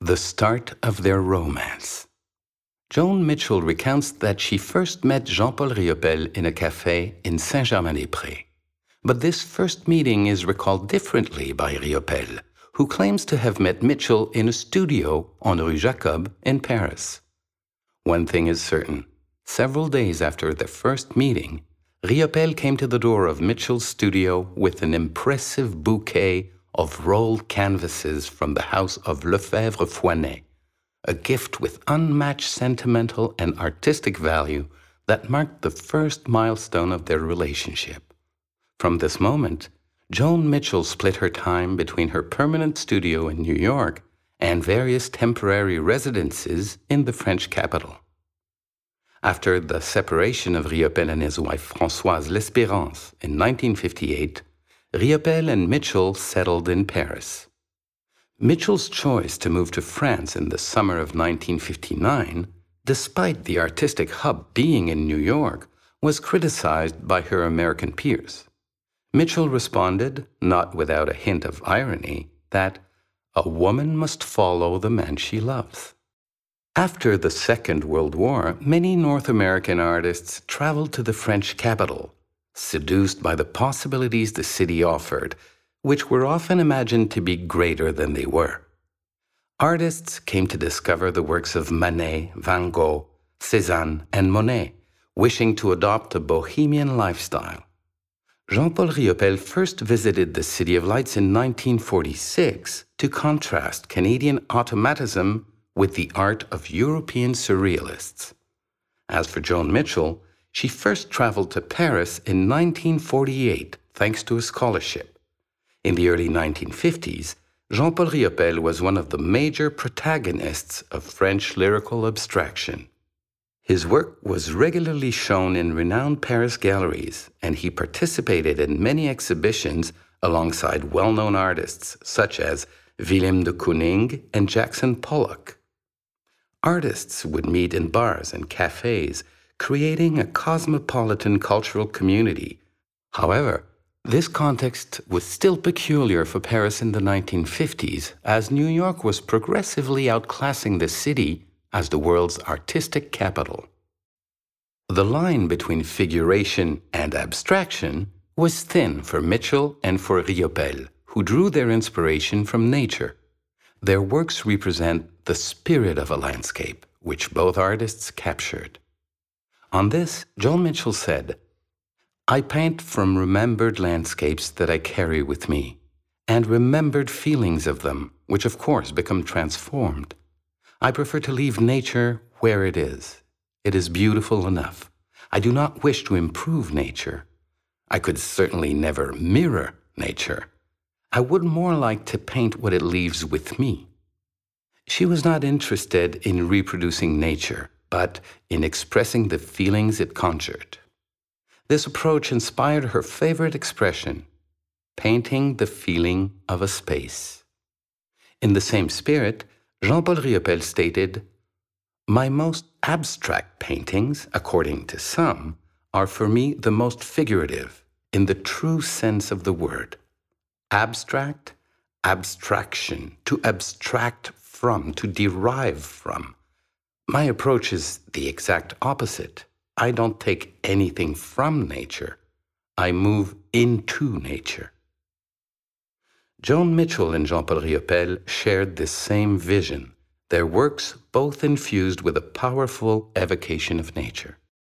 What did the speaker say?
The start of their romance. Joan Mitchell recounts that she first met Jean Paul Riopelle in a cafe in Saint Germain des Prés. But this first meeting is recalled differently by Riopelle, who claims to have met Mitchell in a studio on Rue Jacob in Paris. One thing is certain several days after their first meeting, Riopelle came to the door of Mitchell's studio with an impressive bouquet of rolled canvases from the house of Lefebvre Foinet a gift with unmatched sentimental and artistic value that marked the first milestone of their relationship. From this moment, Joan Mitchell split her time between her permanent studio in New York and various temporary residences in the French capital. After the separation of Riopelle and his wife Françoise L'Espérance in 1958, Riopelle and Mitchell settled in Paris. Mitchell's choice to move to France in the summer of 1959, despite the artistic hub being in New York, was criticized by her American peers. Mitchell responded, not without a hint of irony, that a woman must follow the man she loves. After the Second World War, many North American artists traveled to the French capital, seduced by the possibilities the city offered which were often imagined to be greater than they were. Artists came to discover the works of Manet, Van Gogh, Cézanne, and Monet, wishing to adopt a bohemian lifestyle. Jean Paul Riopelle first visited the City of Lights in 1946 to contrast Canadian automatism with the art of European surrealists. As for Joan Mitchell, she first traveled to Paris in 1948 thanks to a scholarship. In the early 1950s, Jean Paul Riopelle was one of the major protagonists of French lyrical abstraction. His work was regularly shown in renowned Paris galleries, and he participated in many exhibitions alongside well known artists such as Willem de Kooning and Jackson Pollock. Artists would meet in bars and cafes, creating a cosmopolitan cultural community. However, this context was still peculiar for Paris in the 1950s, as New York was progressively outclassing the city as the world's artistic capital. The line between figuration and abstraction was thin for Mitchell and for Riopelle, who drew their inspiration from nature. Their works represent the spirit of a landscape, which both artists captured. On this, Joan Mitchell said, I paint from remembered landscapes that I carry with me, and remembered feelings of them, which of course become transformed. I prefer to leave nature where it is. It is beautiful enough. I do not wish to improve nature. I could certainly never mirror nature. I would more like to paint what it leaves with me. She was not interested in reproducing nature, but in expressing the feelings it conjured. This approach inspired her favorite expression painting the feeling of a space. In the same spirit, Jean Paul Riopelle stated My most abstract paintings, according to some, are for me the most figurative, in the true sense of the word. Abstract, abstraction, to abstract from, to derive from. My approach is the exact opposite. I don't take anything from nature, I move into nature. Joan Mitchell and Jean Paul Riopelle shared this same vision, their works both infused with a powerful evocation of nature.